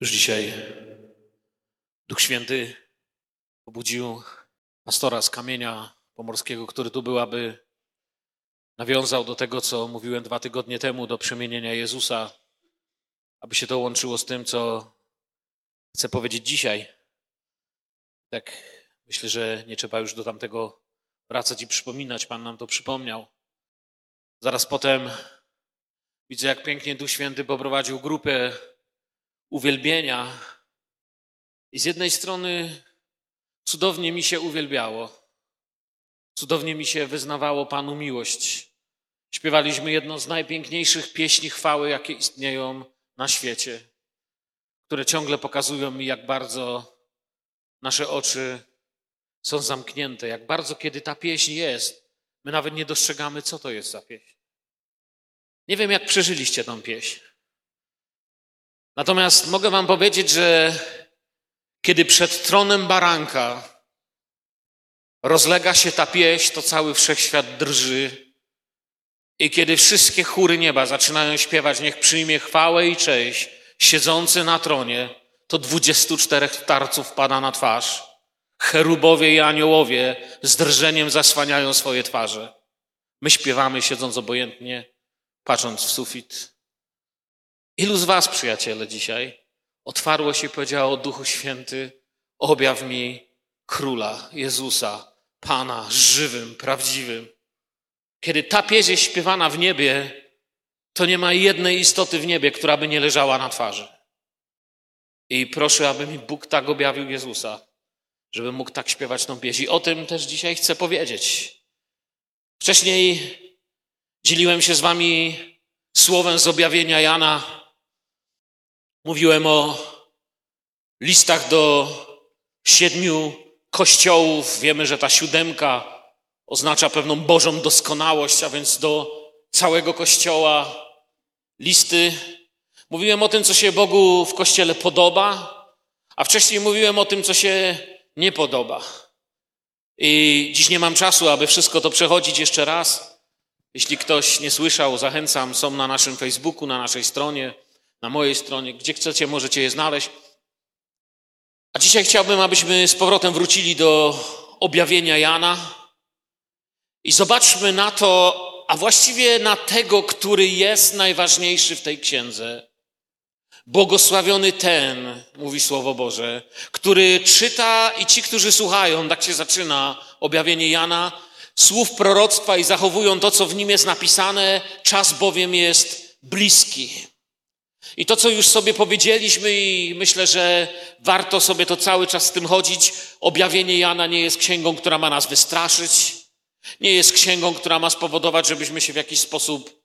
Już dzisiaj Duch Święty pobudził pastora z kamienia pomorskiego, który tu był, aby nawiązał do tego, co mówiłem dwa tygodnie temu, do przemienienia Jezusa, aby się to łączyło z tym, co chcę powiedzieć dzisiaj. Tak, myślę, że nie trzeba już do tamtego wracać i przypominać. Pan nam to przypomniał. Zaraz potem widzę, jak pięknie Duch Święty poprowadził grupę uwielbienia. I z jednej strony cudownie mi się uwielbiało, cudownie mi się wyznawało Panu miłość. Śpiewaliśmy jedną z najpiękniejszych pieśni chwały, jakie istnieją na świecie, które ciągle pokazują mi, jak bardzo nasze oczy są zamknięte, jak bardzo, kiedy ta pieśń jest, my nawet nie dostrzegamy, co to jest za pieśń. Nie wiem, jak przeżyliście tą pieśń. Natomiast mogę Wam powiedzieć, że kiedy przed tronem baranka rozlega się ta pieśń, to cały wszechświat drży. I kiedy wszystkie chóry nieba zaczynają śpiewać, niech przyjmie chwałę i cześć, siedzący na tronie, to dwudziestu czterech starców pada na twarz. Cherubowie i aniołowie z drżeniem zasłaniają swoje twarze. My śpiewamy, siedząc obojętnie, patrząc w sufit. Ilu z Was, przyjaciele, dzisiaj otwarło się i powiedziało: Duchu Święty, objaw mi króla Jezusa, Pana, żywym, prawdziwym. Kiedy ta pieśń jest śpiewana w niebie, to nie ma jednej istoty w niebie, która by nie leżała na twarzy. I proszę, aby mi Bóg tak objawił Jezusa, żeby mógł tak śpiewać tą pieśń. I o tym też dzisiaj chcę powiedzieć. Wcześniej dzieliłem się z Wami słowem z objawienia Jana Mówiłem o listach do siedmiu kościołów. Wiemy, że ta siódemka oznacza pewną Bożą doskonałość, a więc do całego kościoła listy. Mówiłem o tym, co się Bogu w kościele podoba, a wcześniej mówiłem o tym, co się nie podoba. I dziś nie mam czasu, aby wszystko to przechodzić jeszcze raz. Jeśli ktoś nie słyszał, zachęcam, są na naszym Facebooku, na naszej stronie na mojej stronie, gdzie chcecie, możecie je znaleźć. A dzisiaj chciałbym, abyśmy z powrotem wrócili do objawienia Jana i zobaczmy na to, a właściwie na tego, który jest najważniejszy w tej księdze. Błogosławiony ten, mówi Słowo Boże, który czyta i ci, którzy słuchają, tak się zaczyna objawienie Jana, słów proroctwa i zachowują to, co w nim jest napisane, czas bowiem jest bliski. I to, co już sobie powiedzieliśmy, i myślę, że warto sobie to cały czas z tym chodzić, objawienie Jana nie jest księgą, która ma nas wystraszyć, nie jest księgą, która ma spowodować, żebyśmy się w jakiś sposób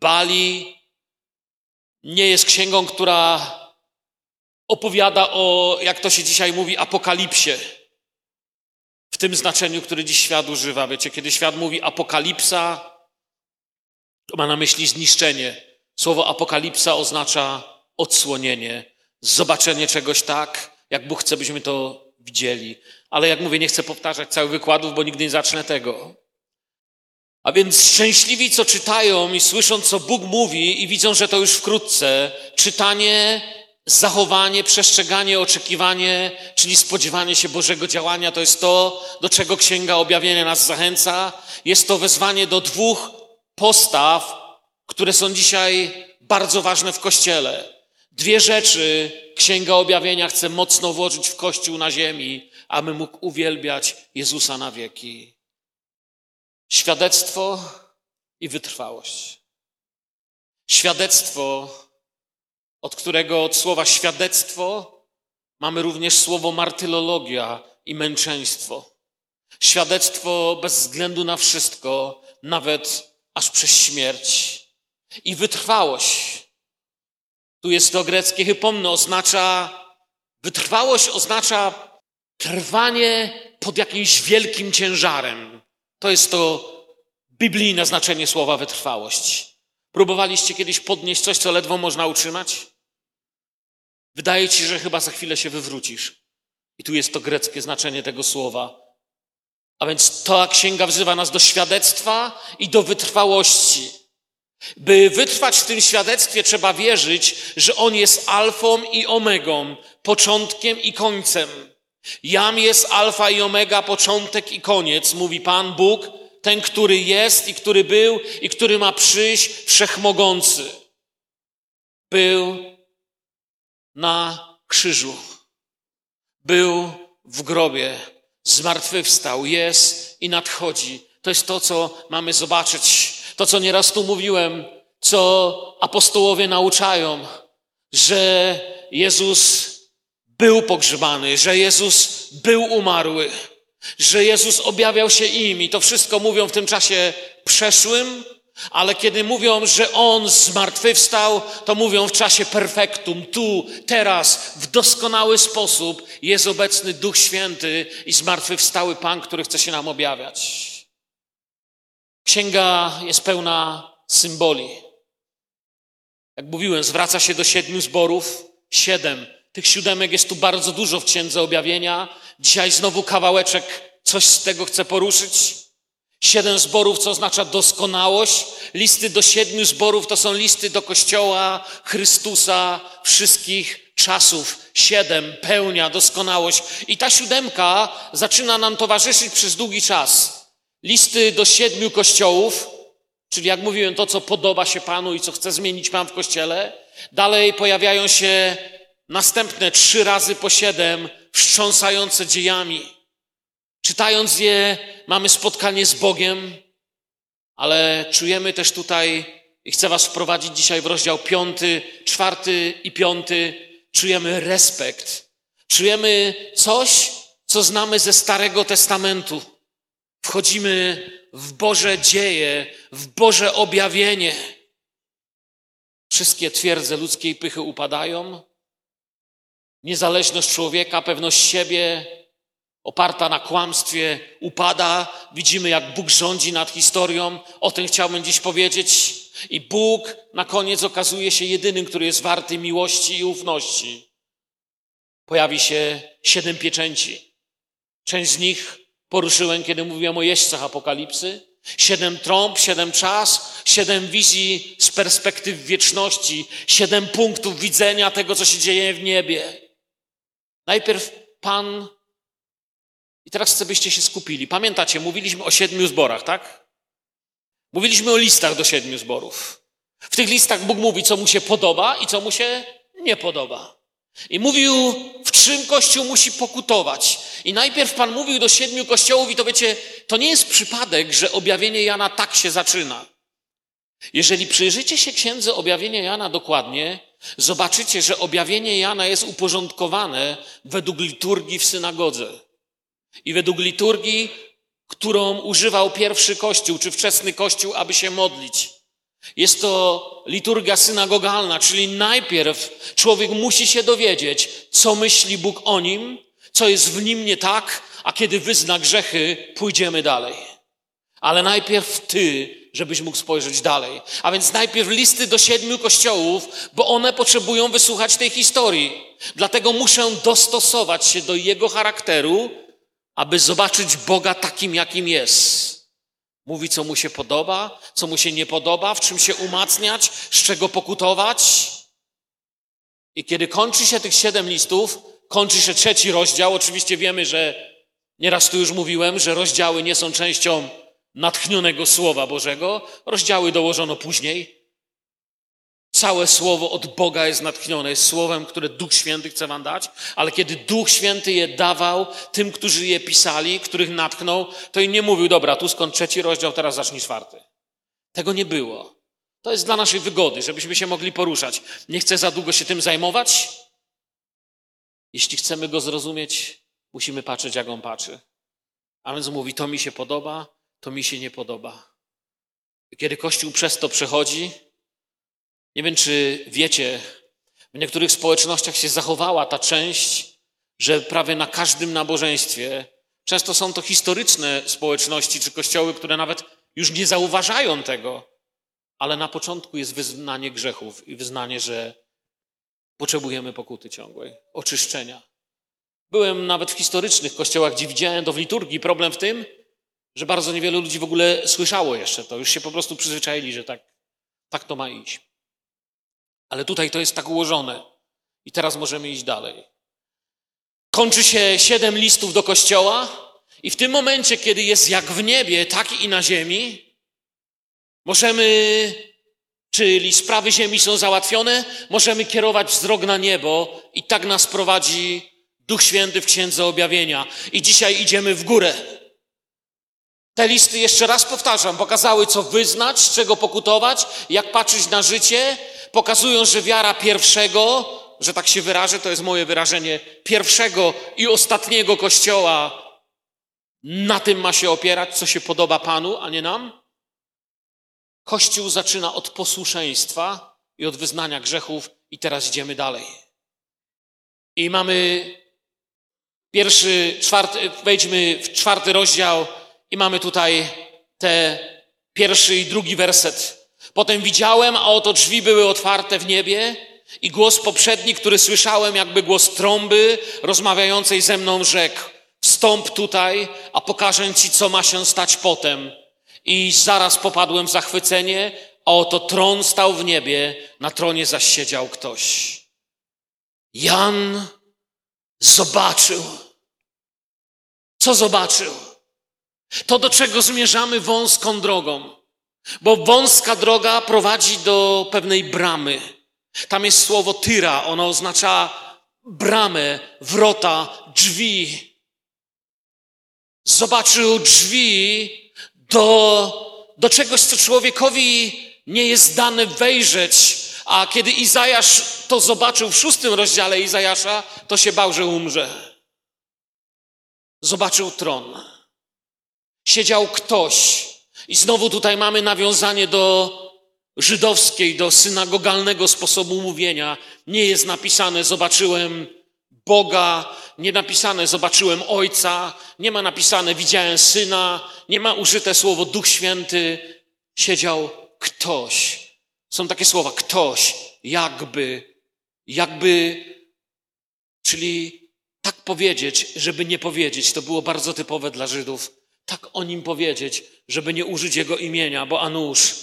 bali, nie jest księgą, która opowiada o, jak to się dzisiaj mówi, apokalipsie. W tym znaczeniu, który dziś świat używa. Wiecie, kiedy świat mówi apokalipsa, to ma na myśli zniszczenie Słowo apokalipsa oznacza odsłonienie, zobaczenie czegoś tak, jak Bóg chce, byśmy to widzieli. Ale jak mówię, nie chcę powtarzać całych wykładów, bo nigdy nie zacznę tego. A więc szczęśliwi, co czytają i słyszą, co Bóg mówi i widzą, że to już wkrótce, czytanie, zachowanie, przestrzeganie, oczekiwanie, czyli spodziewanie się Bożego działania, to jest to, do czego Księga Objawienia nas zachęca. Jest to wezwanie do dwóch postaw, które są dzisiaj bardzo ważne w Kościele. Dwie rzeczy Księga Objawienia chce mocno włożyć w Kościół na ziemi, aby mógł uwielbiać Jezusa na wieki. Świadectwo i wytrwałość. Świadectwo, od którego od słowa świadectwo mamy również słowo martylologia i męczeństwo. Świadectwo bez względu na wszystko, nawet aż przez śmierć i wytrwałość. Tu jest to greckie hypomno, oznacza, wytrwałość oznacza trwanie pod jakimś wielkim ciężarem. To jest to biblijne znaczenie słowa wytrwałość. Próbowaliście kiedyś podnieść coś, co ledwo można utrzymać? Wydaje ci się, że chyba za chwilę się wywrócisz. I tu jest to greckie znaczenie tego słowa. A więc ta księga wzywa nas do świadectwa i do wytrwałości. By wytrwać w tym świadectwie, trzeba wierzyć, że On jest alfą i omegą, początkiem i końcem. Jam jest alfa i omega, początek i koniec, mówi Pan Bóg, ten, który jest i który był i który ma przyjść, wszechmogący. Był na krzyżu, był w grobie, zmartwychwstał, jest i nadchodzi. To jest to, co mamy zobaczyć. To, co nieraz tu mówiłem, co apostołowie nauczają, że Jezus był pogrzebany, że Jezus był umarły, że Jezus objawiał się im i to wszystko mówią w tym czasie przeszłym, ale kiedy mówią, że On zmartwychwstał, to mówią w czasie perfektum, tu, teraz, w doskonały sposób jest obecny Duch Święty i zmartwychwstały Pan, który chce się nam objawiać. Księga jest pełna symboli. Jak mówiłem, zwraca się do siedmiu zborów, siedem. Tych siódemek jest tu bardzo dużo w Księdze Objawienia. Dzisiaj znowu kawałeczek, coś z tego chcę poruszyć. Siedem zborów, co oznacza doskonałość. Listy do siedmiu zborów to są listy do Kościoła Chrystusa wszystkich czasów. Siedem, pełnia, doskonałość. I ta siódemka zaczyna nam towarzyszyć przez długi czas. Listy do siedmiu kościołów, czyli jak mówiłem, to, co podoba się Panu i co chce zmienić Pan w kościele. Dalej pojawiają się następne trzy razy po siedem, wstrząsające dziejami. Czytając je, mamy spotkanie z Bogiem, ale czujemy też tutaj, i chcę Was wprowadzić dzisiaj w rozdział piąty, czwarty i piąty, czujemy respekt. Czujemy coś, co znamy ze Starego Testamentu. Wchodzimy w Boże dzieje, w Boże objawienie. Wszystkie twierdze ludzkiej pychy upadają. Niezależność człowieka, pewność siebie, oparta na kłamstwie, upada. Widzimy, jak Bóg rządzi nad historią. O tym chciałbym dziś powiedzieć. I Bóg na koniec okazuje się jedynym, który jest warty miłości i ufności. Pojawi się siedem pieczęci. Część z nich poruszyłem, kiedy mówiłem o jeźdźcach apokalipsy. Siedem trąb, siedem czas, siedem wizji z perspektyw wieczności, siedem punktów widzenia tego, co się dzieje w niebie. Najpierw Pan, i teraz chcę, byście się skupili. Pamiętacie, mówiliśmy o siedmiu zborach, tak? Mówiliśmy o listach do siedmiu zborów. W tych listach Bóg mówi, co mu się podoba i co mu się nie podoba. I mówił, w czym Kościół musi pokutować. I najpierw Pan mówił do siedmiu kościołów, i to wiecie, to nie jest przypadek, że objawienie Jana tak się zaczyna. Jeżeli przyjrzycie się księdze objawienia Jana dokładnie, zobaczycie, że objawienie Jana jest uporządkowane według liturgii w synagodze. I według liturgii, którą używał pierwszy kościół, czy wczesny kościół, aby się modlić. Jest to liturgia synagogalna, czyli najpierw człowiek musi się dowiedzieć, co myśli Bóg o nim, co jest w nim nie tak, a kiedy wyzna grzechy, pójdziemy dalej. Ale najpierw ty, żebyś mógł spojrzeć dalej. A więc najpierw listy do siedmiu kościołów, bo one potrzebują wysłuchać tej historii. Dlatego muszę dostosować się do jego charakteru, aby zobaczyć Boga takim, jakim jest. Mówi, co mu się podoba, co mu się nie podoba, w czym się umacniać, z czego pokutować. I kiedy kończy się tych siedem listów, kończy się trzeci rozdział. Oczywiście wiemy, że nieraz tu już mówiłem, że rozdziały nie są częścią natchnionego Słowa Bożego. Rozdziały dołożono później. Całe słowo od Boga jest natchnione, jest słowem, które Duch Święty chce wam dać, ale kiedy Duch Święty je dawał tym, którzy je pisali, których natchnął, to im nie mówił, dobra, tu skąd trzeci rozdział, teraz zacznij czwarty. Tego nie było. To jest dla naszej wygody, żebyśmy się mogli poruszać. Nie chcę za długo się tym zajmować. Jeśli chcemy go zrozumieć, musimy patrzeć, jak on patrzy. A więc mówi, to mi się podoba, to mi się nie podoba. Kiedy Kościół przez to przechodzi, nie wiem, czy wiecie, w niektórych społecznościach się zachowała ta część, że prawie na każdym nabożeństwie, często są to historyczne społeczności czy kościoły, które nawet już nie zauważają tego, ale na początku jest wyznanie grzechów i wyznanie, że potrzebujemy pokuty ciągłej, oczyszczenia. Byłem nawet w historycznych kościołach, gdzie widziałem to w liturgii. Problem w tym, że bardzo niewiele ludzi w ogóle słyszało jeszcze to. Już się po prostu przyzwyczaili, że tak Tak to ma iść. Ale tutaj to jest tak ułożone. I teraz możemy iść dalej. Kończy się siedem listów do kościoła, i w tym momencie, kiedy jest jak w niebie, tak i na ziemi, możemy, czyli sprawy ziemi są załatwione, możemy kierować wzrok na niebo, i tak nas prowadzi Duch Święty w Księdze Objawienia. I dzisiaj idziemy w górę. Te listy, jeszcze raz powtarzam, pokazały, co wyznać, czego pokutować, jak patrzeć na życie, pokazują, że wiara pierwszego, że tak się wyrażę, to jest moje wyrażenie, pierwszego i ostatniego kościoła, na tym ma się opierać, co się podoba Panu, a nie nam. Kościół zaczyna od posłuszeństwa i od wyznania grzechów, i teraz idziemy dalej. I mamy pierwszy, czwarty, wejdźmy w czwarty rozdział i mamy tutaj te pierwszy i drugi werset. Potem widziałem, a oto drzwi były otwarte w niebie i głos poprzedni, który słyszałem, jakby głos trąby rozmawiającej ze mną rzekł. Wstąp tutaj, a pokażę ci, co ma się stać potem. I zaraz popadłem w zachwycenie, a oto tron stał w niebie, na tronie zaś siedział ktoś. Jan zobaczył. Co zobaczył? To, do czego zmierzamy wąską drogą. Bo wąska droga prowadzi do pewnej bramy. Tam jest słowo tyra, ono oznacza bramę, wrota, drzwi. Zobaczył drzwi do, do czegoś, co człowiekowi nie jest dane wejrzeć. A kiedy Izajasz to zobaczył w szóstym rozdziale Izajasza, to się bał, że umrze. Zobaczył tron. Siedział ktoś. I znowu tutaj mamy nawiązanie do żydowskiej, do synagogalnego sposobu mówienia. Nie jest napisane, zobaczyłem Boga, nie napisane, zobaczyłem Ojca, nie ma napisane, widziałem Syna, nie ma użyte słowo Duch Święty. Siedział ktoś. Są takie słowa, ktoś, jakby, jakby, czyli tak powiedzieć, żeby nie powiedzieć. To było bardzo typowe dla Żydów. Tak o nim powiedzieć, żeby nie użyć jego imienia, bo Anusz,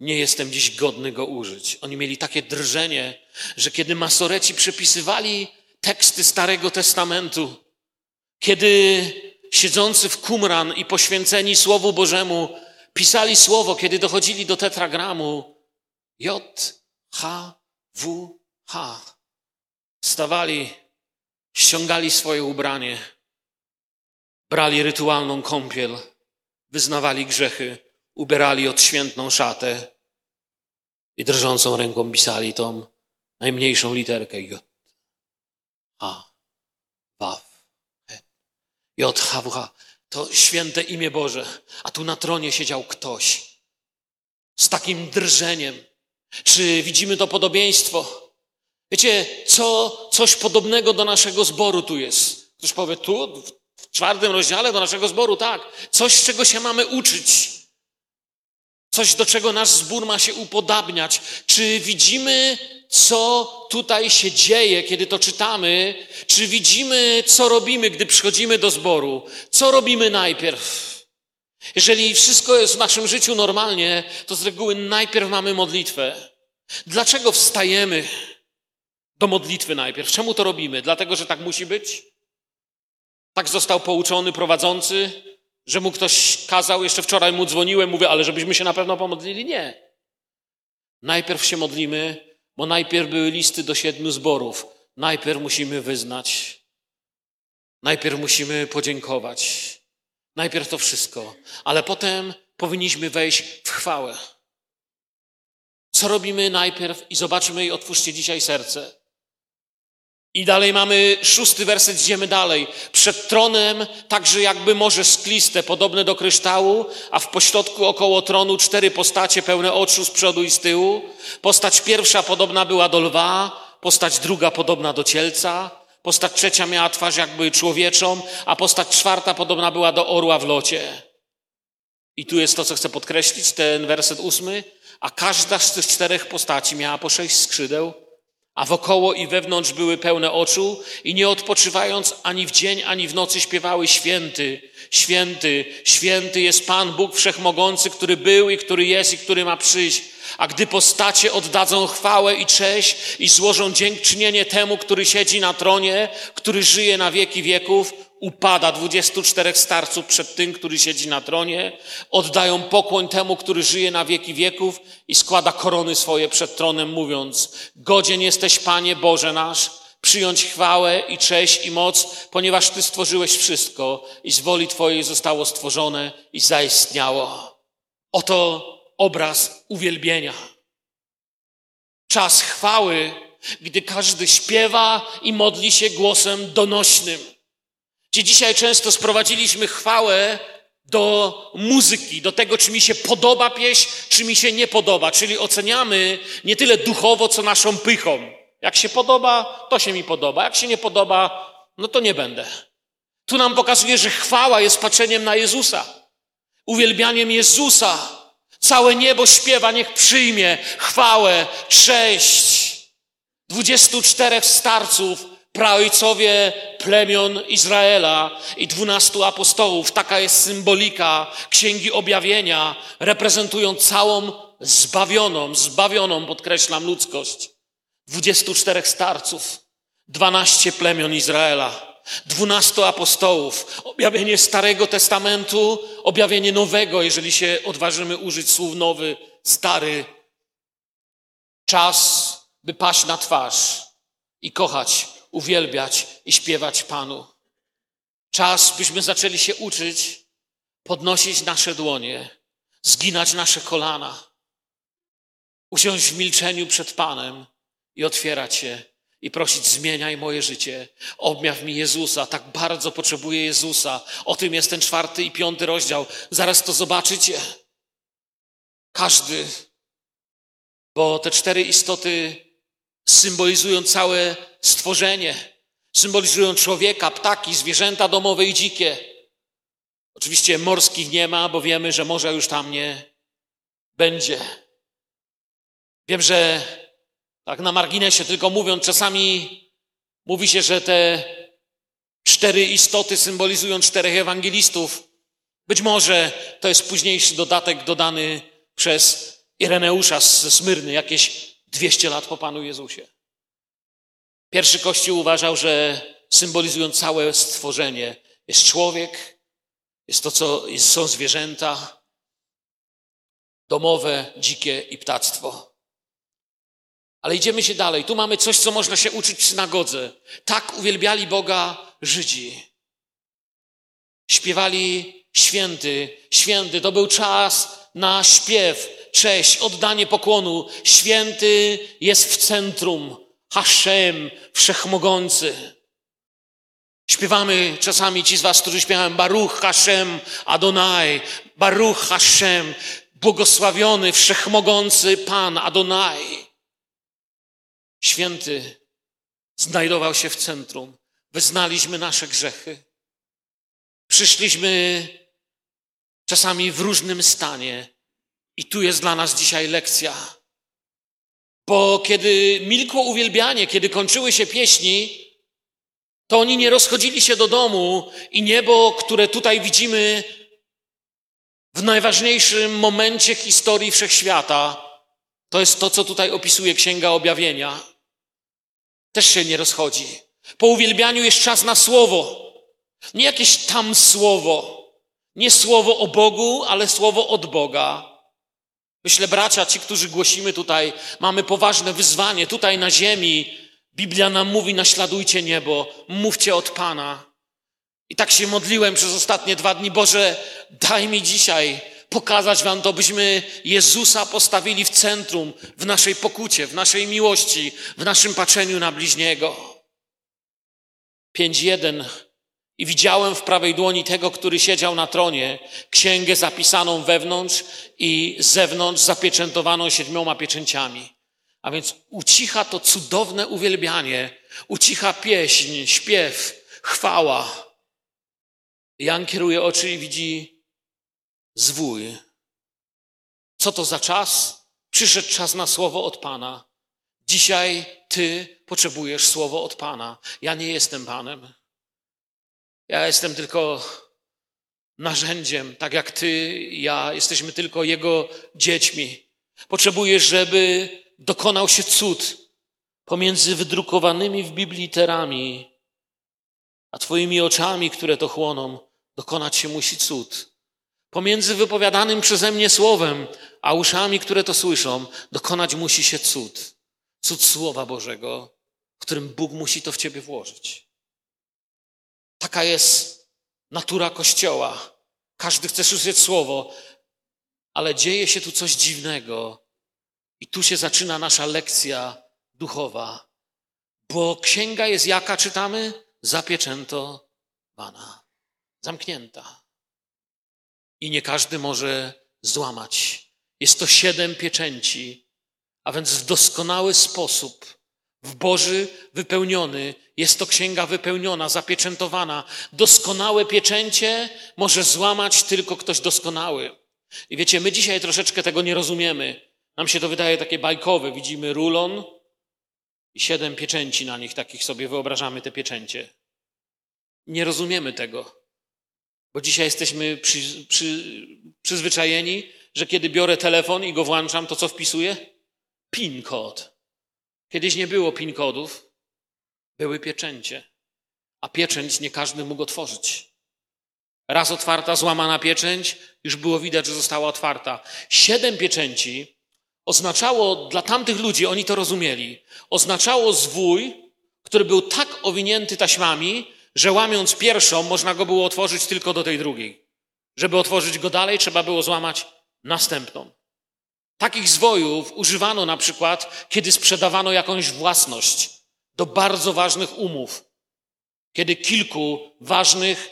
nie jestem dziś godny go użyć. Oni mieli takie drżenie, że kiedy masoreci przepisywali teksty Starego Testamentu, kiedy siedzący w Kumran i poświęceni Słowu Bożemu pisali słowo, kiedy dochodzili do tetragramu J, H, W, H, stawali, ściągali swoje ubranie, brali rytualną kąpiel, wyznawali grzechy, ubierali odświętną szatę i drżącą ręką pisali tą najmniejszą literkę J. H, Waw, J, H, W, H. To święte imię Boże. A tu na tronie siedział ktoś z takim drżeniem. Czy widzimy to podobieństwo? Wiecie, co, coś podobnego do naszego zboru tu jest. Ktoś powie, tu, w czwartym rozdziale do naszego zboru, tak. Coś, czego się mamy uczyć. Coś, do czego nasz zbór ma się upodabniać. Czy widzimy, co tutaj się dzieje, kiedy to czytamy? Czy widzimy, co robimy, gdy przychodzimy do zboru? Co robimy najpierw? Jeżeli wszystko jest w naszym życiu normalnie, to z reguły najpierw mamy modlitwę. Dlaczego wstajemy do modlitwy najpierw? Czemu to robimy? Dlatego, że tak musi być? Tak został pouczony prowadzący, że mu ktoś kazał, jeszcze wczoraj mu dzwoniłem, mówię, ale żebyśmy się na pewno pomodlili? Nie. Najpierw się modlimy, bo najpierw były listy do siedmiu zborów. Najpierw musimy wyznać. Najpierw musimy podziękować. Najpierw to wszystko. Ale potem powinniśmy wejść w chwałę. Co robimy najpierw? I zobaczmy i otwórzcie dzisiaj serce. I dalej mamy szósty werset, idziemy dalej. Przed tronem także jakby morze skliste, podobne do kryształu, a w pośrodku około tronu cztery postacie pełne oczu z przodu i z tyłu. Postać pierwsza podobna była do lwa, postać druga podobna do cielca, postać trzecia miała twarz jakby człowieczą, a postać czwarta podobna była do orła w locie. I tu jest to, co chcę podkreślić, ten werset ósmy. A każda z tych czterech postaci miała po sześć skrzydeł, a wokoło i wewnątrz były pełne oczu i nie odpoczywając ani w dzień, ani w nocy śpiewały święty, święty, święty jest Pan Bóg Wszechmogący, który był i który jest i który ma przyjść. A gdy postacie oddadzą chwałę i cześć i złożą dziękczynienie temu, który siedzi na tronie, który żyje na wieki wieków, upada 24 starców przed tym, który siedzi na tronie, oddają pokłoń temu, który żyje na wieki wieków i składa korony swoje przed tronem, mówiąc: Godzien jesteś, Panie Boże nasz, przyjąć chwałę i cześć i moc, ponieważ Ty stworzyłeś wszystko i z woli Twojej zostało stworzone i zaistniało. Oto obraz uwielbienia. Czas chwały, gdy każdy śpiewa i modli się głosem donośnym. Gdzie dzisiaj często sprowadziliśmy chwałę do muzyki, do tego, czy mi się podoba pieśń, czy mi się nie podoba. Czyli oceniamy nie tyle duchowo, co naszą pychą. Jak się podoba, to się mi podoba. Jak się nie podoba, no to nie będę. Tu nam pokazuje, że chwała jest patrzeniem na Jezusa, uwielbianiem Jezusa. Całe niebo śpiewa, niech przyjmie chwałę, cześć. Dwudziestu czterech starców praojcowie plemion Izraela i dwunastu apostołów. Taka jest symbolika Księgi Objawienia, reprezentują całą zbawioną, zbawioną, podkreślam, ludzkość. Dwudziestu czterech starców, dwanaście plemion Izraela, dwunastu apostołów, objawienie Starego Testamentu, objawienie Nowego, jeżeli się odważymy użyć słów nowy, stary. Czas, by paść na twarz i kochać uwielbiać i śpiewać Panu. Czas, byśmy zaczęli się uczyć podnosić nasze dłonie, zginać nasze kolana, usiąść w milczeniu przed Panem i otwierać się i prosić, zmieniaj moje życie, objaw mi Jezusa, tak bardzo potrzebuję Jezusa. O tym jest ten czwarty i piąty rozdział. Zaraz to zobaczycie. Każdy, bo te cztery istoty symbolizują całe stworzenie. Symbolizują człowieka, ptaki, zwierzęta domowe i dzikie. Oczywiście morskich nie ma, bo wiemy, że morza już tam nie będzie. Wiem, że tak na marginesie tylko mówiąc, czasami mówi się, że te cztery istoty symbolizują czterech ewangelistów. Być może to jest późniejszy dodatek dodany przez Ireneusza ze Smyrny, jakieś 200 lat po Panu Jezusie. Pierwszy Kościół uważał, że symbolizują całe stworzenie. Jest człowiek, jest to, co jest, są zwierzęta, domowe, dzikie i ptactwo. Ale idziemy się dalej. Tu mamy coś, co można się uczyć w synagodze. Tak uwielbiali Boga Żydzi. Śpiewali święty, święty. To był czas na śpiew, cześć, oddanie pokłonu. Święty jest w centrum. Hashem, wszechmogący. Śpiewamy czasami ci z was, którzy śpiewają Baruch Hashem Adonai, Baruch Hashem, błogosławiony, wszechmogący Pan Adonai. Święty znajdował się w centrum. Wyznaliśmy nasze grzechy. Przyszliśmy czasami w różnym stanie. I tu jest dla nas dzisiaj lekcja. Bo kiedy milkło uwielbianie, kiedy kończyły się pieśni, to oni nie rozchodzili się do domu i niebo, które tutaj widzimy w najważniejszym momencie historii wszechświata, to jest to, co tutaj opisuje Księga Objawienia, też się nie rozchodzi. Po uwielbianiu jest czas na słowo. Nie jakieś tam słowo. Nie słowo o Bogu, ale słowo od Boga. Myślę, bracia, ci, którzy głosimy tutaj, mamy poważne wyzwanie. Tutaj na ziemi Biblia nam mówi, naśladujcie niebo, mówcie od Pana. I tak się modliłem przez ostatnie dwa dni. Boże, daj mi dzisiaj pokazać Wam to, byśmy Jezusa postawili w centrum, w naszej pokucie, w naszej miłości, w naszym patrzeniu na bliźniego. 5.1 i widziałem w prawej dłoni tego, który siedział na tronie, księgę zapisaną wewnątrz i zewnątrz, zapieczętowaną siedmioma pieczęciami. A więc ucicha to cudowne uwielbianie, ucicha pieśń, śpiew, chwała. Jan kieruje oczy i widzi zwój. Co to za czas? Przyszedł czas na słowo od Pana. Dzisiaj Ty potrzebujesz słowo od Pana. Ja nie jestem Panem. Ja jestem tylko narzędziem, tak jak Ty, ja jesteśmy tylko Jego dziećmi. Potrzebujesz, żeby dokonał się cud pomiędzy wydrukowanymi w Biblii literami, a Twoimi oczami, które to chłoną, dokonać się musi cud. Pomiędzy wypowiadanym przeze mnie słowem, a uszami, które to słyszą, dokonać musi się cud. Cud Słowa Bożego, w którym Bóg musi to w Ciebie włożyć. Taka jest natura Kościoła. Każdy chce słyszeć Słowo, ale dzieje się tu coś dziwnego. I tu się zaczyna nasza lekcja duchowa. Bo księga jest jaka, czytamy? Zapieczętowana, zamknięta. I nie każdy może złamać. Jest to siedem pieczęci, a więc w doskonały sposób, w Boży wypełniony, jest to księga wypełniona, zapieczętowana. Doskonałe pieczęcie może złamać tylko ktoś doskonały. I wiecie, my dzisiaj troszeczkę tego nie rozumiemy. Nam się to wydaje takie bajkowe. Widzimy rulon i siedem pieczęci na nich, takich sobie wyobrażamy te pieczęcie. Nie rozumiemy tego, bo dzisiaj jesteśmy przy, przy, przyzwyczajeni, że kiedy biorę telefon i go włączam, to co wpisuję? PIN kod. Kiedyś nie było PIN kodów, były pieczęcie, a pieczęć nie każdy mógł otworzyć. Raz otwarta, złamana pieczęć, już było widać, że została otwarta. Siedem pieczęci oznaczało dla tamtych ludzi, oni to rozumieli, oznaczało zwój, który był tak owinięty taśmami, że łamiąc pierwszą, można go było otworzyć tylko do tej drugiej. Żeby otworzyć go dalej, trzeba było złamać następną. Takich zwojów używano na przykład, kiedy sprzedawano jakąś własność do bardzo ważnych umów, kiedy kilku ważnych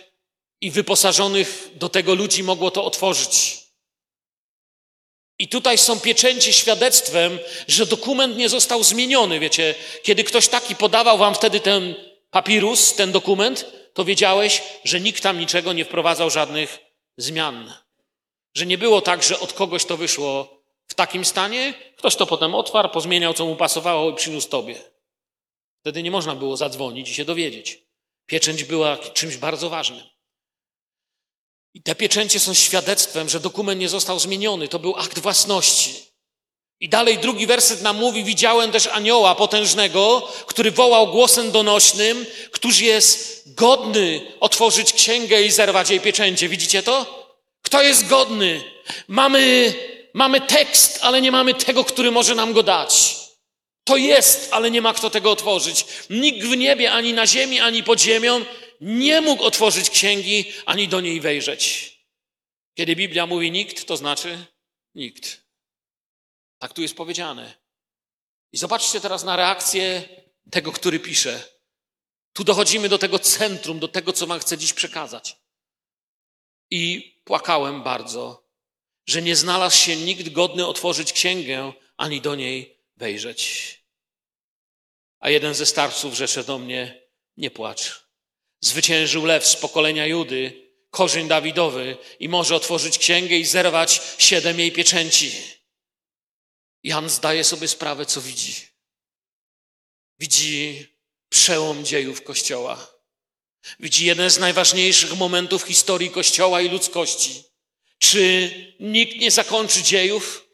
i wyposażonych do tego ludzi mogło to otworzyć. I tutaj są pieczęcie świadectwem, że dokument nie został zmieniony. Wiecie, kiedy ktoś taki podawał wam wtedy ten papirus, ten dokument, to wiedziałeś, że nikt tam niczego nie wprowadzał żadnych zmian. Że nie było tak, że od kogoś to wyszło w takim stanie, ktoś to potem otwarł, pozmieniał, co mu pasowało i przyniósł tobie. Wtedy nie można było zadzwonić i się dowiedzieć. Pieczęć była czymś bardzo ważnym. I te pieczęcie są świadectwem, że dokument nie został zmieniony. To był akt własności. I dalej drugi werset nam mówi: Widziałem też anioła potężnego, który wołał głosem donośnym, któż jest godny otworzyć księgę i zerwać jej pieczęcie. Widzicie to? Kto jest godny? Mamy, mamy tekst, ale nie mamy tego, który może nam go dać. To jest, ale nie ma kto tego otworzyć. Nikt w niebie, ani na ziemi, ani pod ziemią nie mógł otworzyć księgi, ani do niej wejrzeć. Kiedy Biblia mówi nikt, to znaczy nikt. Tak tu jest powiedziane. I zobaczcie teraz na reakcję tego, który pisze. Tu dochodzimy do tego centrum, do tego, co Wam chcę dziś przekazać. I płakałem bardzo, że nie znalazł się nikt godny otworzyć księgę, ani do niej wejrzeć. A jeden ze starców rzecze do mnie, nie płacz. Zwyciężył lew z pokolenia Judy, korzeń Dawidowy i może otworzyć księgę i zerwać siedem jej pieczęci. Jan zdaje sobie sprawę, co widzi. Widzi przełom dziejów Kościoła. Widzi jeden z najważniejszych momentów historii Kościoła i ludzkości. Czy nikt nie zakończy dziejów?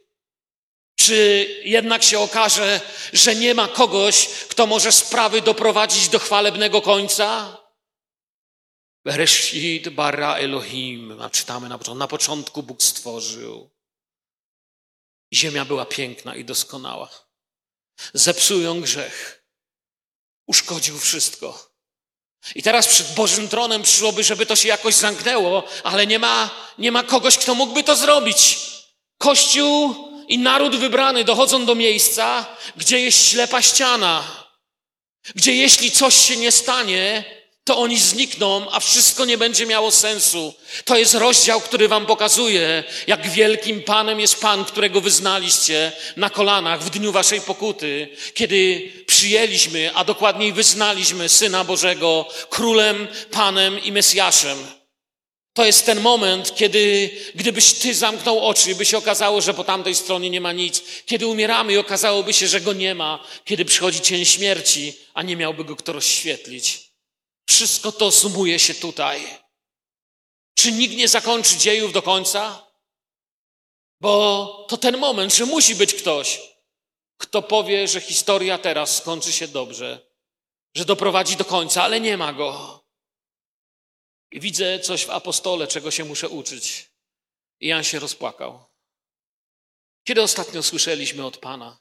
Czy jednak się okaże, że nie ma kogoś, kto może sprawy doprowadzić do chwalebnego końca? Bereshit bara Elohim, a czytamy na początku, na początku Bóg stworzył. Ziemia była piękna i doskonała. Zepsuł grzech. Uszkodził wszystko. I teraz przed Bożym tronem przyszłoby, żeby to się jakoś zamknęło, ale nie ma, nie ma kogoś, kto mógłby to zrobić. Kościół i naród wybrany dochodzą do miejsca, gdzie jest ślepa ściana, gdzie jeśli coś się nie stanie, to oni znikną, a wszystko nie będzie miało sensu. To jest rozdział, który wam pokazuje, jak wielkim Panem jest Pan, którego wyznaliście na kolanach w dniu waszej pokuty, kiedy przyjęliśmy, a dokładniej wyznaliśmy Syna Bożego królem, Panem i Mesjaszem. To jest ten moment, kiedy gdybyś ty zamknął oczy by się okazało, że po tamtej stronie nie ma nic, kiedy umieramy i okazałoby się, że go nie ma, kiedy przychodzi cień śmierci, a nie miałby go kto rozświetlić. Wszystko to sumuje się tutaj. Czy nikt nie zakończy dziejów do końca? Bo to ten moment, że musi być ktoś, kto powie, że historia teraz skończy się dobrze, że doprowadzi do końca, ale nie ma go. I widzę coś w apostole, czego się muszę uczyć. I Jan się rozpłakał. Kiedy ostatnio słyszeliśmy od Pana?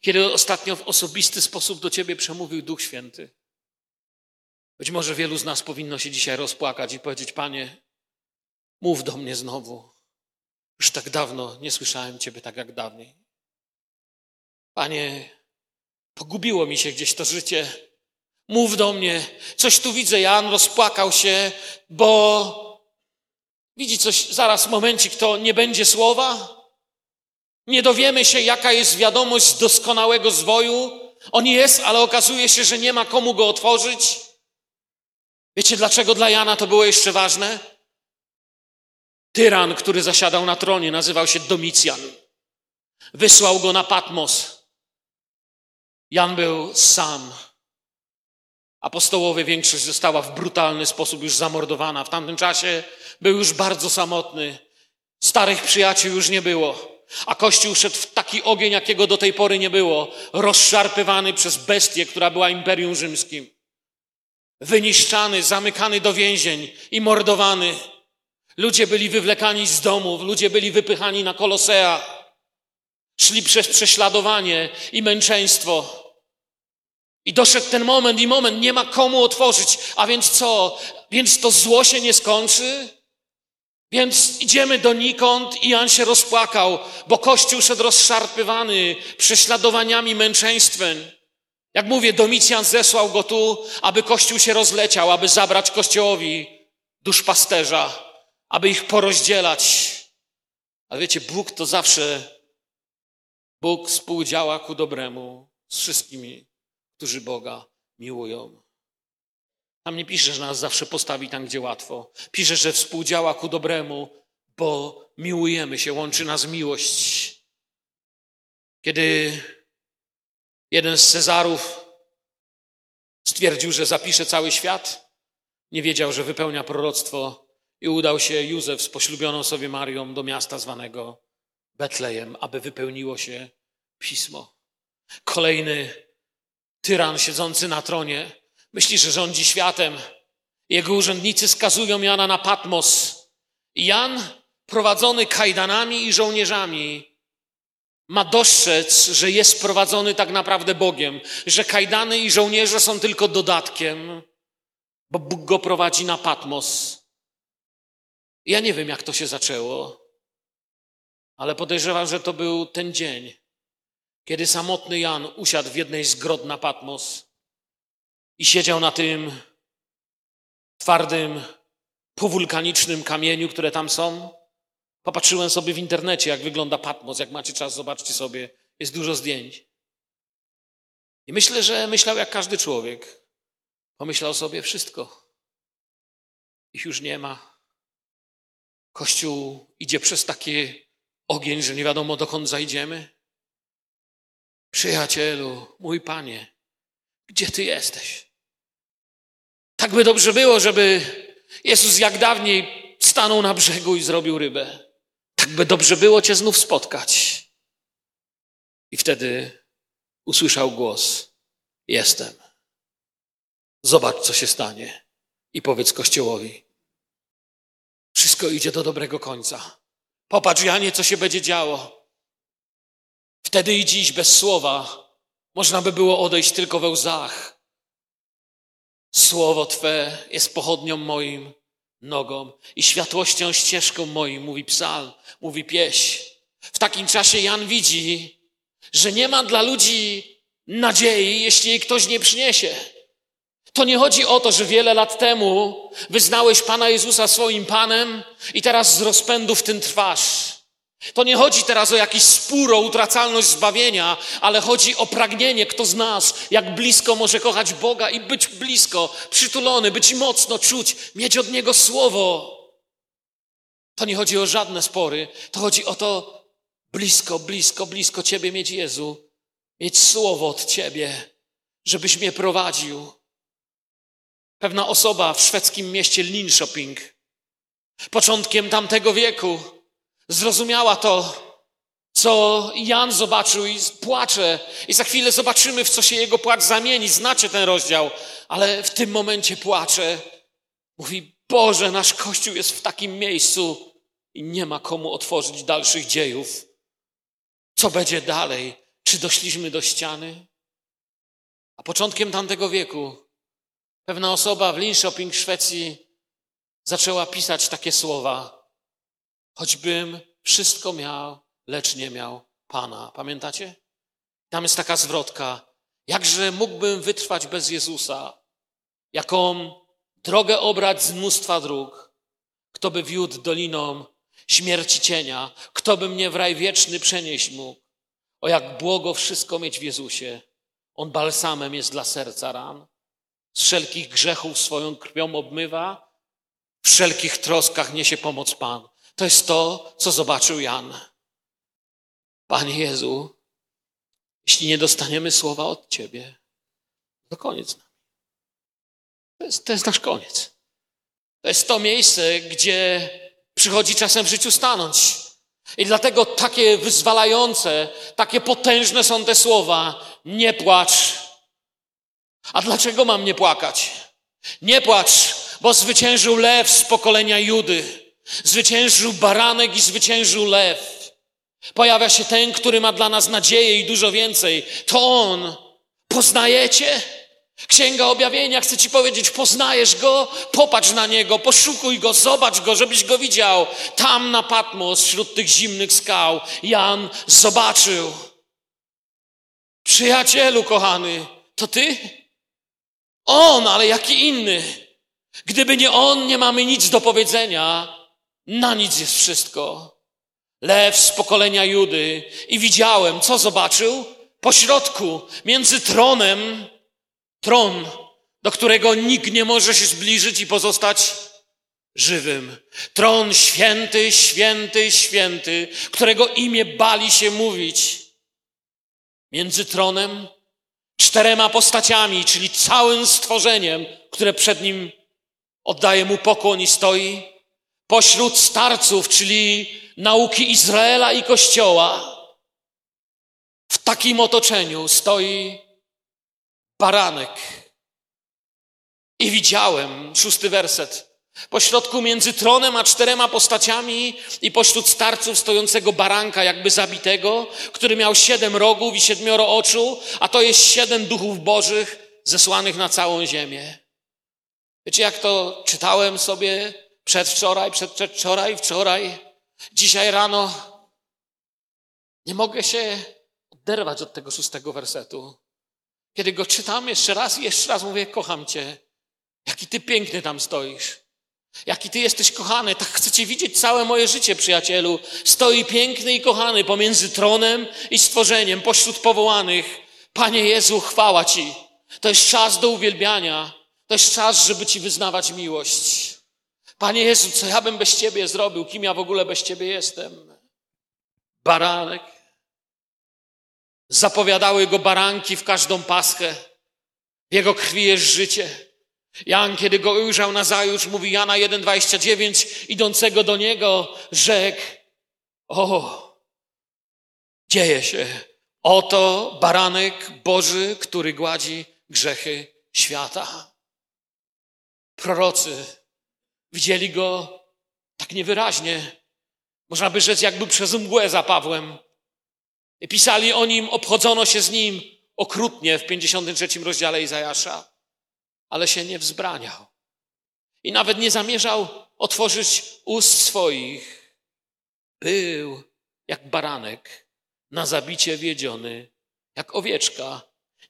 Kiedy ostatnio w osobisty sposób do Ciebie przemówił Duch Święty? Być może wielu z nas powinno się dzisiaj rozpłakać i powiedzieć: Panie, mów do mnie znowu. Już tak dawno nie słyszałem Ciebie tak jak dawniej. Panie, pogubiło mi się gdzieś to życie. Mów do mnie. Coś tu widzę. Jan rozpłakał się, bo widzi coś zaraz momencik, to nie będzie słowa. Nie dowiemy się, jaka jest wiadomość doskonałego zwoju. On jest, ale okazuje się, że nie ma komu go otworzyć. Wiecie, dlaczego dla Jana to było jeszcze ważne? Tyran, który zasiadał na tronie, nazywał się Domicjan. Wysłał go na Patmos. Jan był sam. Apostołowie większość została w brutalny sposób już zamordowana. W tamtym czasie był już bardzo samotny. Starych przyjaciół już nie było. A Kościół szedł w taki ogień, jakiego do tej pory nie było. Rozszarpywany przez bestię, która była Imperium Rzymskim. Wyniszczany, zamykany do więzień i mordowany. Ludzie byli wywlekani z domów, ludzie byli wypychani na kolosea. Szli przez prześladowanie i męczeństwo. I doszedł ten moment i moment, nie ma komu otworzyć. A więc co? Więc to zło się nie skończy? Więc idziemy donikąd i Jan się rozpłakał, bo Kościół szedł rozszarpywany prześladowaniami, męczeństwem. Jak mówię, Domicjan zesłał go tu, aby Kościół się rozleciał, aby zabrać Kościołowi duszpasterza, aby ich porozdzielać. Ale wiecie, Bóg to zawsze, Bóg współdziała ku dobremu z wszystkimi którzy Boga miłują. Tam nie pisze, że nas zawsze postawi tam, gdzie łatwo. Pisze, że współdziała ku dobremu, bo miłujemy się, łączy nas miłość. Kiedy jeden z Cezarów stwierdził, że zapisze cały świat, nie wiedział, że wypełnia proroctwo i udał się Józef z poślubioną sobie Marią do miasta zwanego Betlejem, aby wypełniło się pismo. Kolejny tyran siedzący na tronie. Myśli, że rządzi światem. Jego urzędnicy skazują Jana na Patmos. Jan, prowadzony kajdanami i żołnierzami, ma dostrzec, że jest prowadzony tak naprawdę Bogiem, że kajdany i żołnierze są tylko dodatkiem, bo Bóg go prowadzi na Patmos. Ja nie wiem, jak to się zaczęło, ale podejrzewam, że to był ten dzień, kiedy samotny Jan usiadł w jednej z grod na Patmos i siedział na tym twardym, powulkanicznym kamieniu, które tam są. Popatrzyłem sobie w internecie, jak wygląda Patmos. Jak macie czas, zobaczcie sobie. Jest dużo zdjęć. I myślę, że myślał jak każdy człowiek. Pomyślał sobie wszystko. Ich już nie ma. Kościół idzie przez taki ogień, że nie wiadomo dokąd zajdziemy. Przyjacielu, mój panie, gdzie ty jesteś? Tak by dobrze było, żeby Jezus jak dawniej stanął na brzegu i zrobił rybę. By dobrze było Cię znów spotkać. I wtedy usłyszał głos: Jestem. Zobacz, co się stanie. I powiedz Kościołowi: Wszystko idzie do dobrego końca. Popatrz, Janie, co się będzie działo. Wtedy i dziś bez słowa można by było odejść tylko we łzach. Słowo Twe jest pochodnią moim nogą i światłością ścieżką moim, mówi psalm, mówi pieśń. W takim czasie Jan widzi, że nie ma dla ludzi nadziei, jeśli jej ktoś nie przyniesie. To nie chodzi o to, że wiele lat temu wyznałeś Pana Jezusa swoim Panem i teraz z rozpędu w tym trwasz. To nie chodzi teraz o jakiś spór, o utracalność zbawienia, ale chodzi o pragnienie, kto z nas, jak blisko może kochać Boga i być blisko, przytulony, być mocno, czuć, mieć od Niego słowo. To nie chodzi o żadne spory, to chodzi o to blisko, blisko, blisko Ciebie mieć Jezu, mieć słowo od Ciebie, żebyś mnie prowadził. Pewna osoba w szwedzkim mieście Linköping, początkiem tamtego wieku, zrozumiała to, co Jan zobaczył i płacze. I za chwilę zobaczymy, w co się jego płacz zamieni. Znacie ten rozdział, ale w tym momencie płacze. Mówi, Boże, nasz Kościół jest w takim miejscu i nie ma komu otworzyć dalszych dziejów. Co będzie dalej? Czy doszliśmy do ściany? A początkiem tamtego wieku pewna osoba w Linköping, Szwecji, zaczęła pisać takie słowa. Choćbym wszystko miał, lecz nie miał Pana. Pamiętacie? Tam jest taka zwrotka. Jakże mógłbym wytrwać bez Jezusa? Jaką drogę obrać z mnóstwa dróg? Kto by wiódł doliną śmierci cienia? Kto by mnie w raj wieczny przenieść mógł? O jak błogo wszystko mieć w Jezusie. On balsamem jest dla serca ran. Z wszelkich grzechów swoją krwią obmywa. W wszelkich troskach niesie pomoc Pan. To jest to, co zobaczył Jan. Panie Jezu, jeśli nie dostaniemy słowa od Ciebie, to koniec. To jest, to jest nasz koniec. To jest to miejsce, gdzie przychodzi czasem w życiu stanąć. I dlatego takie wyzwalające, takie potężne są te słowa. Nie płacz. A dlaczego mam nie płakać? Nie płacz, bo zwyciężył lew z pokolenia Judy. Zwyciężył baranek i zwyciężył lew. Pojawia się ten, który ma dla nas nadzieję i dużo więcej. To On. Poznajecie? Księga Objawienia chce Ci powiedzieć, poznajesz Go? Popatrz na Niego, poszukuj Go, zobacz Go, żebyś Go widział. Tam na Patmos, wśród tych zimnych skał, Jan zobaczył. Przyjacielu kochany, to Ty? On, ale jaki inny. Gdyby nie On, nie mamy nic do powiedzenia. Na nic jest wszystko. Lew z pokolenia Judy i widziałem, co zobaczył? Po środku, między tronem, tron, do którego nikt nie może się zbliżyć i pozostać żywym. Tron święty, święty, święty, którego imię bali się mówić. Między tronem, czterema postaciami, czyli całym stworzeniem, które przed nim oddaje mu pokłon i stoi, pośród starców, czyli nauki Izraela i Kościoła, w takim otoczeniu stoi baranek. I widziałem, szósty werset, pośrodku między tronem a czterema postaciami i pośród starców stojącego baranka, jakby zabitego, który miał siedem rogów i siedmioro oczu, a to jest siedem duchów bożych zesłanych na całą ziemię. Wiecie, jak to czytałem sobie przedwczoraj, przedwczoraj, wczoraj? Dzisiaj rano nie mogę się oderwać od tego szóstego wersetu. Kiedy go czytam jeszcze raz i jeszcze raz mówię, kocham Cię. Jaki Ty piękny tam stoisz. Jaki Ty jesteś kochany. Tak chcę Cię widzieć całe moje życie, przyjacielu. Stoi piękny i kochany pomiędzy tronem i stworzeniem, pośród powołanych. Panie Jezu, chwała Ci. To jest czas do uwielbiania. To jest czas, żeby Ci wyznawać miłość. Panie Jezu, co ja bym bez Ciebie zrobił? Kim ja w ogóle bez Ciebie jestem? Baranek. Zapowiadały go baranki w każdą paschę. W jego krwi jest życie. Jan, kiedy go ujrzał na zajutrz, mówi Jana 1,29, idącego do niego, rzekł, o, dzieje się. Oto baranek Boży, który gładzi grzechy świata. Prorocy Widzieli go tak niewyraźnie. Można by rzec, jakby przez mgłę za Pawłem. I pisali o nim, obchodzono się z nim okrutnie w 53 rozdziale Izajasza, ale się nie wzbraniał. I nawet nie zamierzał otworzyć ust swoich. Był jak baranek na zabicie wiedziony, jak owieczka,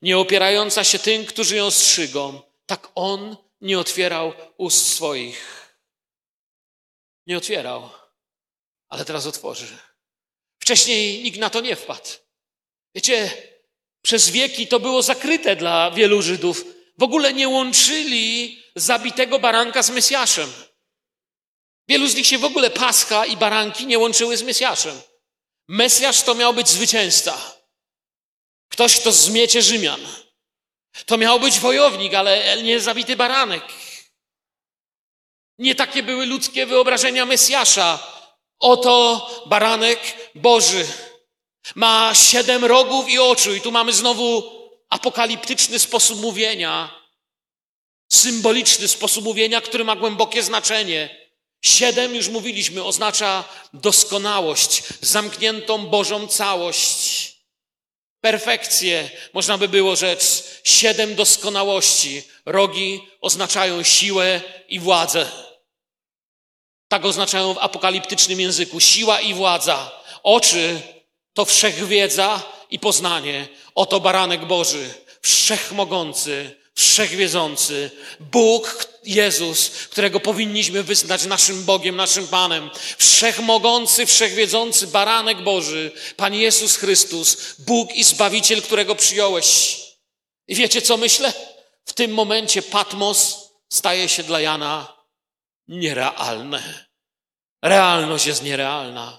nie opierająca się tym, którzy ją strzygą. Tak on nie otwierał ust swoich. Nie otwierał, ale teraz otworzy. Wcześniej nikt na to nie wpadł. Wiecie, przez wieki to było zakryte dla wielu Żydów. W ogóle nie łączyli zabitego baranka z Mesjaszem. Wielu z nich się w ogóle Pascha i baranki nie łączyły z Mesjaszem. Mesjasz to miał być zwycięzca. Ktoś, kto zmiecie Rzymian. To miał być wojownik, ale nie zabity baranek. Nie takie były ludzkie wyobrażenia Mesjasza. Oto baranek Boży. Ma siedem rogów i oczu. I tu mamy znowu apokaliptyczny sposób mówienia. Symboliczny sposób mówienia, który ma głębokie znaczenie. Siedem, już mówiliśmy, oznacza doskonałość, zamkniętą Bożą całość. Perfekcję, można by było rzec, siedem doskonałości. Rogi oznaczają siłę i władzę. Tak oznaczają w apokaliptycznym języku siła i władza. Oczy to wszechwiedza i poznanie. Oto baranek Boży, wszechmogący, wszechwiedzący, Bóg, Jezus, którego powinniśmy wyznać naszym Bogiem, naszym Panem, wszechmogący, wszechwiedzący baranek Boży, Pan Jezus Chrystus, Bóg i Zbawiciel, którego przyjąłeś. I wiecie, co myślę? W tym momencie Patmos staje się dla Jana nierealne. Realność jest nierealna.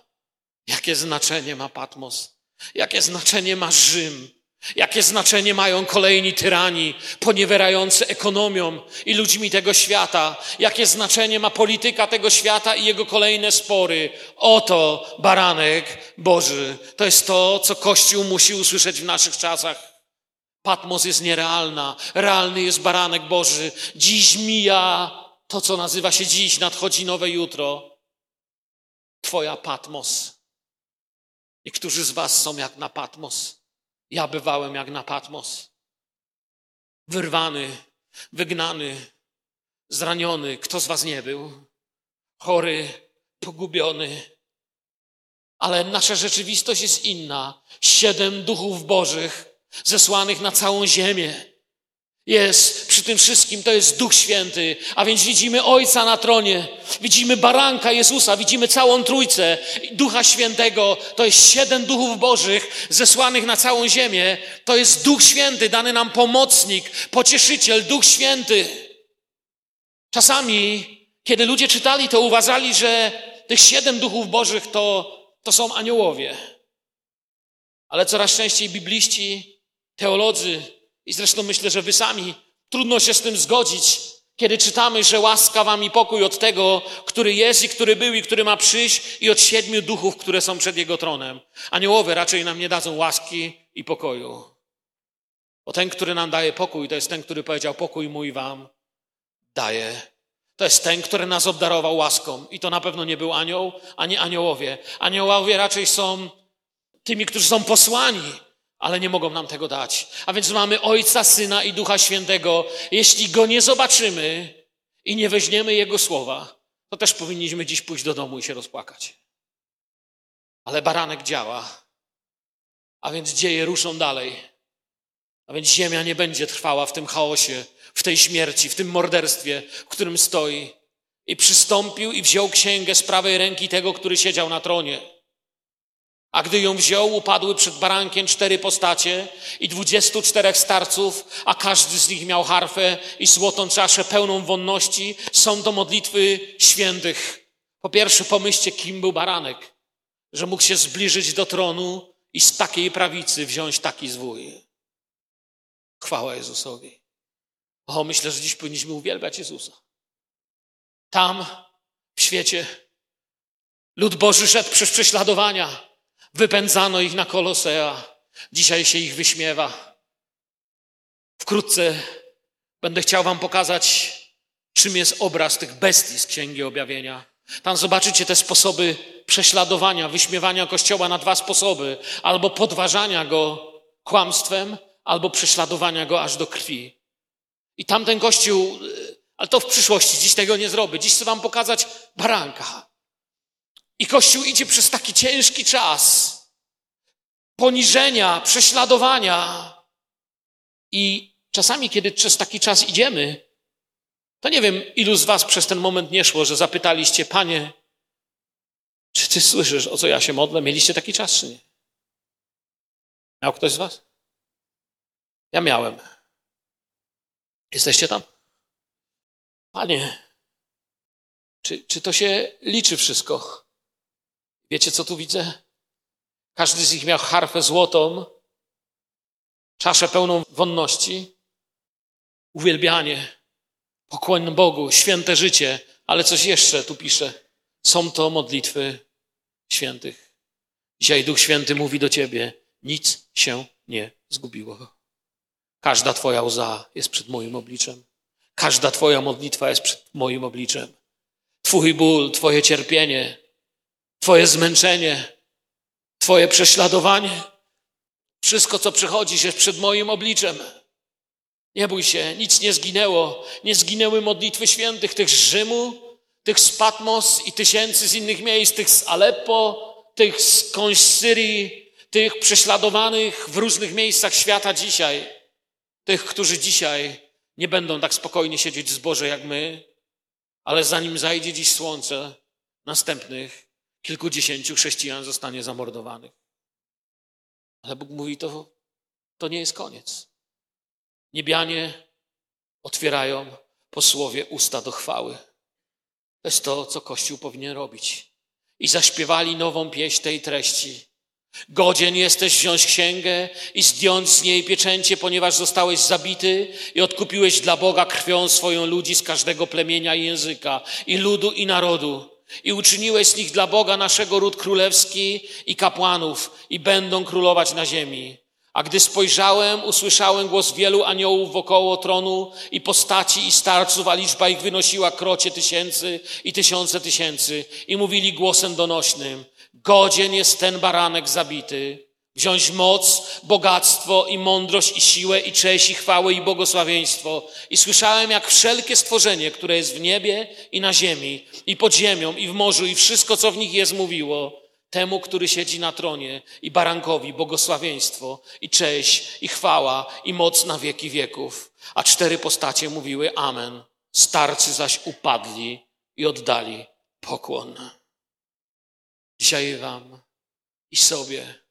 Jakie znaczenie ma Patmos? Jakie znaczenie ma Rzym? Jakie znaczenie mają kolejni tyrani, poniewierający ekonomią i ludźmi tego świata? Jakie znaczenie ma polityka tego świata i jego kolejne spory? Oto baranek Boży. To jest to, co Kościół musi usłyszeć w naszych czasach. Patmos jest nierealna, realny jest baranek Boży. Dziś mija to, co nazywa się dziś, nadchodzi nowe jutro. Twoja Patmos. Niektórzy z Was są jak na Patmos. Ja bywałem jak na Patmos. Wyrwany, wygnany, zraniony. Kto z Was nie był? Chory, pogubiony. Ale nasza rzeczywistość jest inna. Siedem duchów bożych zesłanych na całą ziemię jest przy tym wszystkim, to jest Duch Święty. A więc widzimy Ojca na tronie, widzimy baranka Jezusa, widzimy całą Trójcę Ducha Świętego. To jest siedem duchów bożych zesłanych na całą ziemię. To jest Duch Święty, dany nam pomocnik, pocieszyciel, Duch Święty. Czasami, kiedy ludzie czytali to, uważali, że tych siedem duchów bożych to, to są aniołowie. Ale coraz częściej bibliści, teolodzy, i zresztą myślę, że wy sami trudno się z tym zgodzić, kiedy czytamy, że łaska wam i pokój od tego, który jest i który był i który ma przyjść i od siedmiu duchów, które są przed Jego tronem. Aniołowie raczej nam nie dadzą łaski i pokoju. Bo ten, który nam daje pokój, to jest ten, który powiedział pokój mój wam daje. To jest ten, który nas obdarował łaską. I to na pewno nie był anioł, ani aniołowie. Aniołowie raczej są tymi, którzy są posłani ale nie mogą nam tego dać. A więc mamy Ojca, Syna i Ducha Świętego. Jeśli Go nie zobaczymy i nie weźmiemy Jego słowa, to też powinniśmy dziś pójść do domu i się rozpłakać. Ale baranek działa, a więc dzieje ruszą dalej. A więc ziemia nie będzie trwała w tym chaosie, w tej śmierci, w tym morderstwie, w którym stoi. I przystąpił i wziął księgę z prawej ręki tego, który siedział na tronie. A gdy ją wziął, upadły przed barankiem cztery postacie i dwudziestu czterech starców, a każdy z nich miał harfę i złotą czaszę pełną wonności. Są to modlitwy świętych. Po pierwsze, pomyślcie, kim był baranek, że mógł się zbliżyć do tronu i z takiej prawicy wziąć taki zwój. Chwała Jezusowi. O, myślę, że dziś powinniśmy uwielbiać Jezusa. Tam, w świecie, lud Boży szedł przez prześladowania. Wypędzano ich na Kolosea. Dzisiaj się ich wyśmiewa. Wkrótce będę chciał Wam pokazać, czym jest obraz tych bestii z Księgi Objawienia. Tam zobaczycie te sposoby prześladowania, wyśmiewania Kościoła na dwa sposoby. Albo podważania go kłamstwem, albo prześladowania go aż do krwi. I tamten Kościół, ale to w przyszłości, dziś tego nie zrobię. Dziś chcę Wam pokazać baranka. I Kościół idzie przez taki ciężki czas poniżenia, prześladowania. I czasami, kiedy przez taki czas idziemy, to nie wiem, ilu z Was przez ten moment nie szło, że zapytaliście, Panie, czy Ty słyszysz, o co ja się modlę? Mieliście taki czas, czy nie? Miał ktoś z Was? Ja miałem. Jesteście tam? Panie, Czy, czy to się liczy wszystko? Wiecie, co tu widzę? Każdy z nich miał harfę złotą, czaszę pełną wonności, uwielbianie, pokłon Bogu, święte życie, ale coś jeszcze tu pisze. Są to modlitwy świętych. Dzisiaj Duch Święty mówi do ciebie, nic się nie zgubiło. Każda Twoja łza jest przed moim obliczem. Każda Twoja modlitwa jest przed moim obliczem. Twój ból, Twoje cierpienie, Twoje zmęczenie, Twoje prześladowanie, wszystko, co przychodzi, jest przed moim obliczem. Nie bój się, nic nie zginęło. Nie zginęły modlitwy świętych, tych z Rzymu, tych z Patmos i tysięcy z innych miejsc, tych z Aleppo, tych skądś z Syrii, tych prześladowanych w różnych miejscach świata dzisiaj, tych, którzy dzisiaj nie będą tak spokojnie siedzieć w zborze jak my, ale zanim zajdzie dziś słońce, następnych kilkudziesięciu chrześcijan zostanie zamordowanych. Ale Bóg mówi, to, to nie jest koniec. Niebianie otwierają po słowie usta do chwały. To jest to, co Kościół powinien robić. I zaśpiewali nową pieśń tej treści. Godzien jesteś wziąć księgę i zdjąć z niej pieczęcie, ponieważ zostałeś zabity i odkupiłeś dla Boga krwią swoją ludzi z każdego plemienia i języka, i ludu, i narodu. I uczyniłeś z nich dla Boga naszego ród królewski i kapłanów, i będą królować na ziemi. A gdy spojrzałem, usłyszałem głos wielu aniołów wokoło tronu i postaci i starców, a liczba ich wynosiła krocie tysięcy i tysiące tysięcy. I mówili głosem donośnym, godzien jest ten baranek zabity, wziąć moc, bogactwo i mądrość i siłę i cześć i chwałę i błogosławieństwo. I słyszałem, jak wszelkie stworzenie, które jest w niebie i na ziemi i pod ziemią i w morzu i wszystko, co w nich jest, mówiło, temu, który siedzi na tronie i barankowi błogosławieństwo i cześć i chwała i moc na wieki wieków. A cztery postacie mówiły amen. Starcy zaś upadli i oddali pokłon. Dzisiaj wam i sobie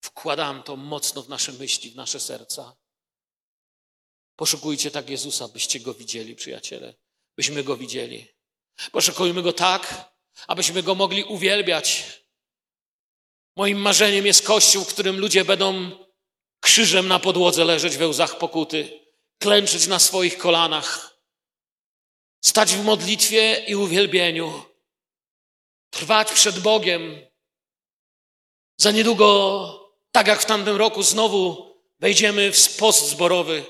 wkładam to mocno w nasze myśli, w nasze serca. Poszukujcie tak Jezusa, byście Go widzieli, przyjaciele. Byśmy Go widzieli. Poszukujmy Go tak, abyśmy Go mogli uwielbiać. Moim marzeniem jest kościół, w którym ludzie będą krzyżem na podłodze leżeć we łzach pokuty, klęczyć na swoich kolanach, stać w modlitwie i uwielbieniu, trwać przed Bogiem. Za niedługo, tak jak w tamtym roku, znowu wejdziemy w post zborowy.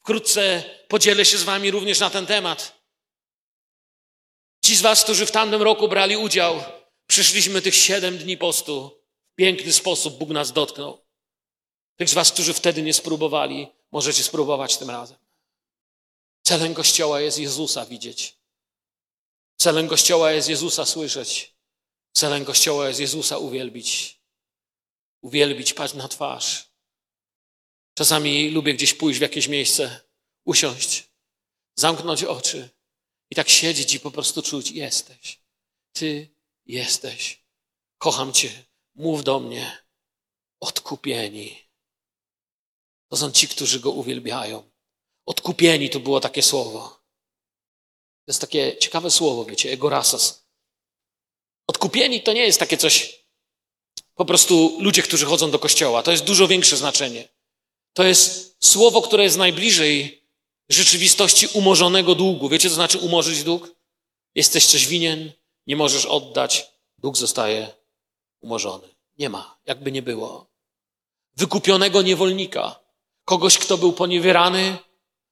Wkrótce podzielę się z Wami również na ten temat. Ci z Was, którzy w tamtym roku brali udział, przyszliśmy tych siedem dni postu. W piękny sposób Bóg nas dotknął. Tych z Was, którzy wtedy nie spróbowali, możecie spróbować tym razem. Celem Kościoła jest Jezusa widzieć. Celem Kościoła jest Jezusa słyszeć. Celem Kościoła jest Jezusa uwielbić. Uwielbić, paść na twarz. Czasami lubię gdzieś pójść w jakieś miejsce, usiąść, zamknąć oczy i tak siedzieć i po prostu czuć, jesteś. Ty jesteś. Kocham Cię. Mów do mnie. Odkupieni. To są ci, którzy Go uwielbiają. Odkupieni to było takie słowo. To jest takie ciekawe słowo, wiecie, egorasas. Odkupieni to nie jest takie coś, po prostu ludzie, którzy chodzą do kościoła. To jest dużo większe znaczenie. To jest słowo, które jest najbliżej rzeczywistości umorzonego długu. Wiecie, co znaczy umorzyć dług? Jesteś coś winien, nie możesz oddać, dług zostaje umorzony. Nie ma, jakby nie było. Wykupionego niewolnika, kogoś, kto był poniewierany,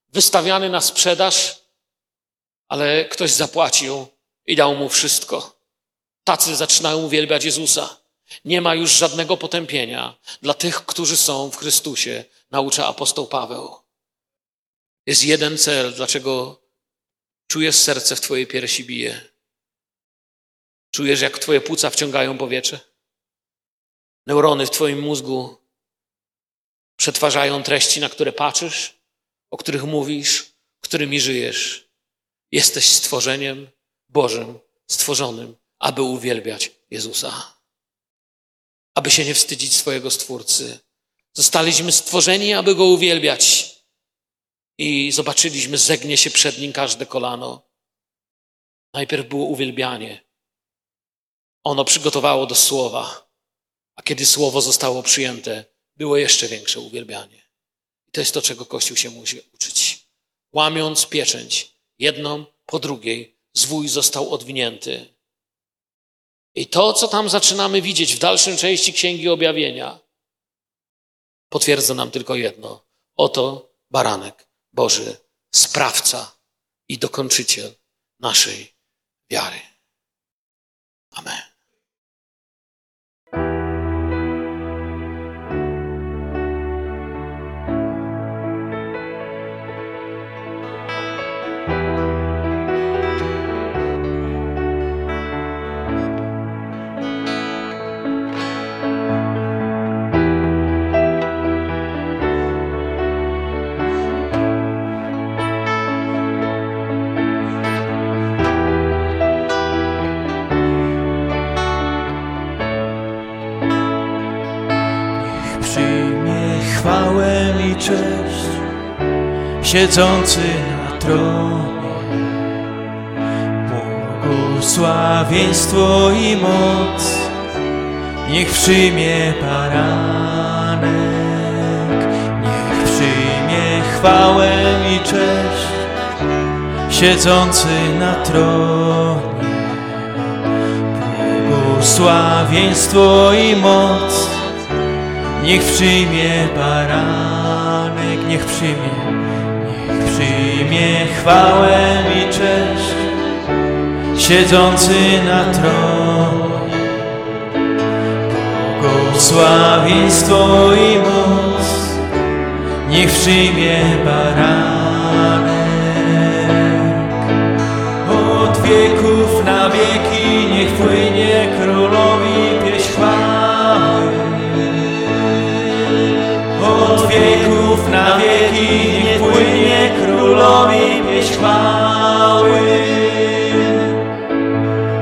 wystawiany na sprzedaż, ale ktoś zapłacił i dał mu wszystko. Tacy zaczynają uwielbiać Jezusa. Nie ma już żadnego potępienia dla tych, którzy są w Chrystusie, naucza apostoł Paweł. Jest jeden cel, dlaczego czujesz serce w Twojej piersi bije. Czujesz, jak Twoje płuca wciągają powietrze. Neurony w Twoim mózgu przetwarzają treści, na które patrzysz, o których mówisz, którymi żyjesz. Jesteś stworzeniem Bożym, stworzonym, aby uwielbiać Jezusa. Aby się nie wstydzić swojego Stwórcy. Zostaliśmy stworzeni, aby Go uwielbiać i zobaczyliśmy, zegnie się przed nim każde kolano. Najpierw było uwielbianie. Ono przygotowało do słowa, a kiedy słowo zostało przyjęte, było jeszcze większe uwielbianie. I to jest to, czego Kościół się musi uczyć. Łamiąc pieczęć, jedną po drugiej, zwój został odwinięty. I to, co tam zaczynamy widzieć w dalszym części Księgi Objawienia, potwierdza nam tylko jedno. Oto baranek Boży, sprawca i dokończyciel naszej wiary. Amen. Siedzący na tronie. Błogosławieństwo i moc niech przyjmie baranek, niech przyjmie chwałę i cześć siedzący na tronie. Błogosławieństwo i moc niech przyjmie baranek niech przyjmie, przyjmie chwałę i cześć, siedzący na tronie. Błogosławieństwo i moc, niech przyjmie baranek. Od wieków na wieki niech płynie królowi pieśń chwały. Od wieków na wieki niech płynie królowi pieśń chwały.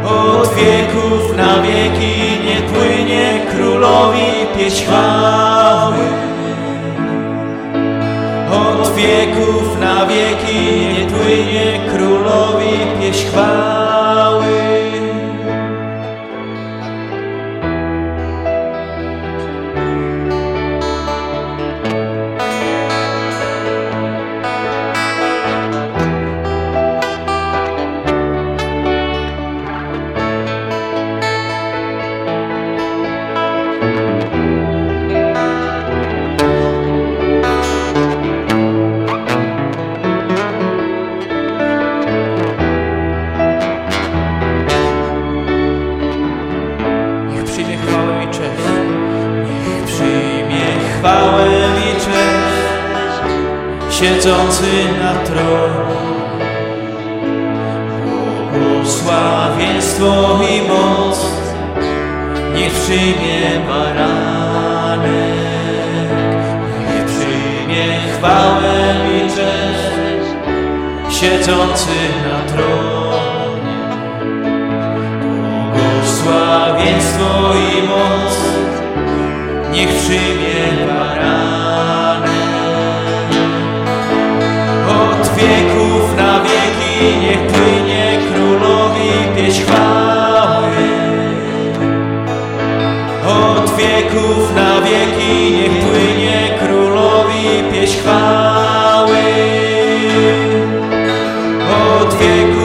Od wieków na wieki niech płynie królowi pieśń chwały. Od wieków na wieki niech płynie królowi pieśń chwały. Błogosławieństwo i moc niech przyjmie baranek, niech przyjmie chwałę i cześć siedzący na tronie. Błogosławieństwo i moc niech przyjmie baranek. wieków na wieki niech płynie chwały. Od wieków na wieki niech płynie królowi pieśń. Od wieków